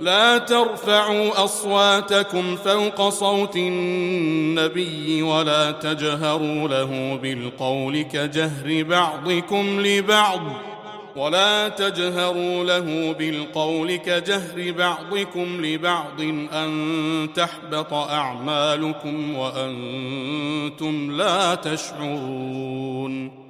لا ترفعوا أصواتكم فوق صوت النبي ولا تجهروا له بالقول كجهر بعضكم لبعض ولا تجهروا له بالقول كجهر بعضكم لبعض أن تحبط أعمالكم وأنتم لا تشعرون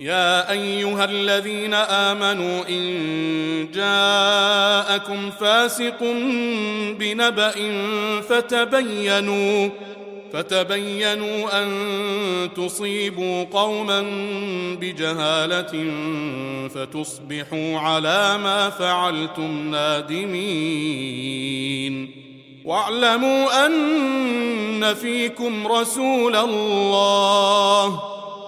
يا أيها الذين آمنوا إن جاءكم فاسق بنبأ فتبينوا فتبينوا أن تصيبوا قوما بجهالة فتصبحوا على ما فعلتم نادمين. واعلموا أن فيكم رسول الله.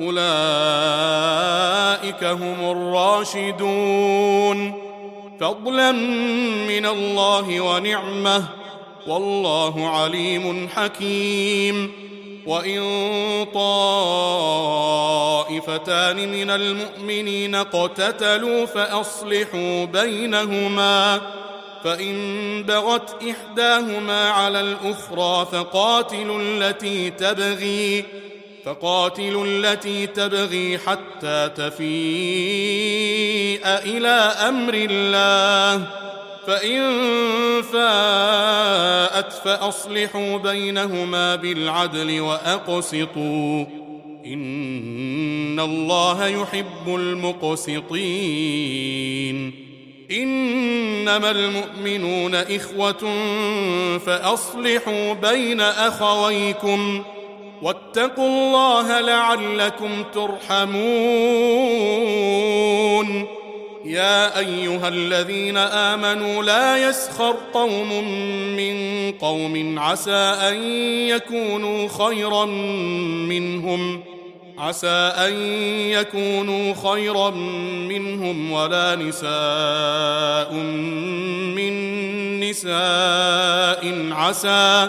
أولئك هم الراشدون. فضلا من الله ونعمة والله عليم حكيم. وإن طائفتان من المؤمنين اقتتلوا فأصلحوا بينهما فإن بغت إحداهما على الأخرى فقاتلوا التي تبغي. فقاتلوا التي تبغي حتى تفيء إلى أمر الله. فإن فاءت فأصلحوا بينهما بالعدل وأقسطوا. إن الله يحب المقسطين. إنما المؤمنون إخوة فأصلحوا بين أخويكم. واتقوا الله لعلكم ترحمون. يا أيها الذين آمنوا لا يسخر قوم من قوم عسى أن يكونوا خيرا منهم. عسى أن يكونوا خيرا منهم ولا نساء من نساء عسى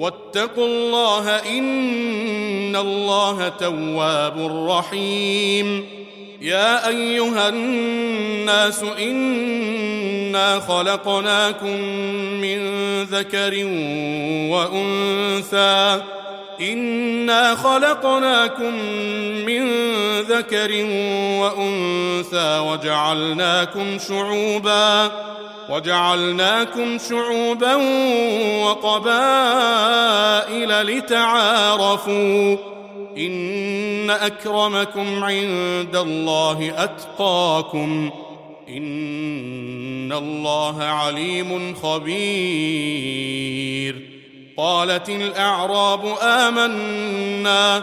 واتقوا الله إن الله تواب رحيم. يا أيها الناس إنا خلقناكم من ذكر وأنثى. إنا خلقناكم من ذكر وأنثى وجعلناكم شعوبا. وجعلناكم شعوبا وقبائل لتعارفوا إن أكرمكم عند الله أتقاكم إن الله عليم خبير قالت الأعراب آمنا